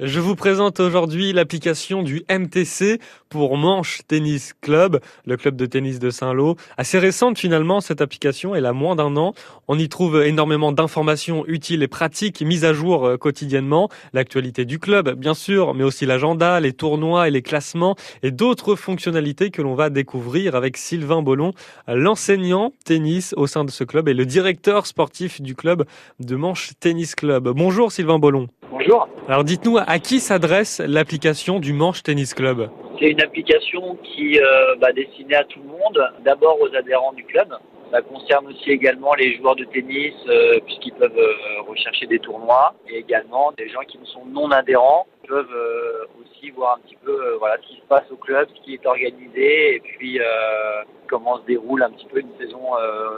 Je vous présente aujourd'hui l'application du MTC pour Manche Tennis Club, le club de tennis de Saint-Lô. Assez récente finalement cette application, elle a moins d'un an. On y trouve énormément d'informations utiles et pratiques mises à jour euh, quotidiennement. L'actualité du club bien sûr, mais aussi l'agenda, les tournois et les classements et d'autres fonctionnalités que l'on va découvrir avec Sylvain Bollon, l'enseignant tennis au sein de ce club et le directeur sportif du club de Manche Tennis Club. Bonjour Sylvain Bollon. Bonjour. Alors dites-nous à qui s'adresse l'application du Manche Tennis Club C'est une application qui euh, bah, destinée à tout le monde, d'abord aux adhérents du club. Ça concerne aussi également les joueurs de tennis euh, puisqu'ils peuvent euh, rechercher des tournois et également des gens qui sont non adhérents peuvent euh, aussi voir un petit peu euh, voilà ce qui se passe au club, ce qui est organisé et puis euh, comment se déroule un petit peu une saison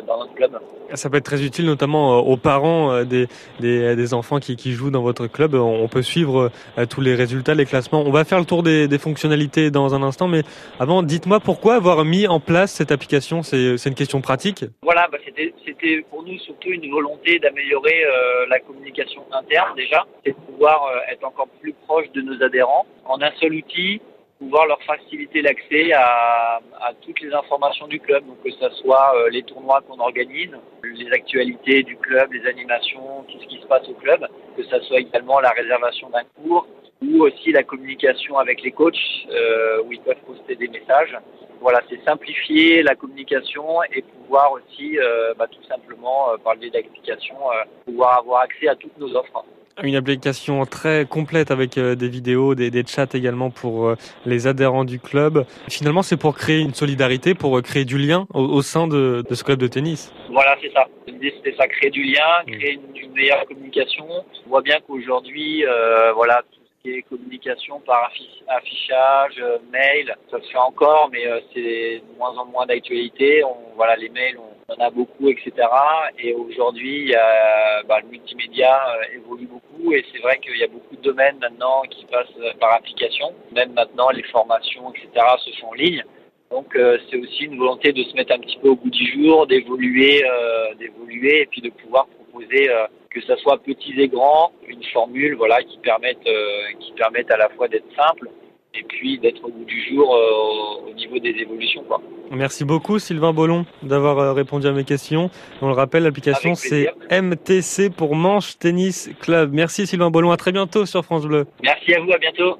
dans notre club. Ça peut être très utile notamment aux parents des, des, des enfants qui, qui, jouent dans votre club. On peut suivre tous les résultats, les classements. On va faire le tour des, des fonctionnalités dans un instant, mais avant, dites-moi pourquoi avoir mis en place cette application? C'est une question pratique Voilà, bah c'était pour nous surtout une volonté d'améliorer euh, la communication interne déjà, euh, être encore plus proche de nos adhérents en un seul outil pouvoir leur faciliter l'accès à, toutes les informations du club, donc que ce soit euh, les tournois qu'on organise, les actualités du club, les animations, tout ce qui se passe au club, que ce soit également la réservation d'un cours ou aussi la communication avec les coachs euh, où ils peuvent poster des messages. Voilà, c'est simplifier la communication et pouvoir aussi bah, tout simplement par le biais d'applications pouvoir avoir accès à toutes nos offres. Une application très complète avec euh, des vidéos, des, des, chats également pour euh, les adhérents du club. Finalement, c'est pour créer une solidarité, pour euh, créer du lien au, au sein de, de, ce club de tennis. Voilà, c'est ça. L'idée, c'était ça, créer du lien, créer une, une, meilleure communication. On voit bien qu'aujourd'hui, euh, voilà, tout ce qui est communication par affichage, mail, ça se fait encore, mais c'est de moins en moins d'actualité. Voilà, les mails, on on en a beaucoup, etc. Et aujourd'hui, bah, le multimédia évolue beaucoup et c'est vrai qu'il y a beaucoup de domaines maintenant qui passent par application. Même maintenant, les formations, etc. se font en ligne. Donc euh, c'est aussi une volonté de se mettre un petit peu au bout du jour, d'évoluer, euh, d'évoluer et puis de pouvoir proposer euh, que ça soit petits et grands, une formule voilà qui permette qui permette à la fois d'être simple et puis d'être au bout du jour euh, au niveau des évolutions. Quoi. Merci beaucoup Sylvain Bollon d'avoir euh, répondu à mes questions. On le rappelle, l'application c'est MTC pour Manche Tennis Club. Merci Sylvain Bollon, à très bientôt sur France Bleu. Merci à vous, à bientôt.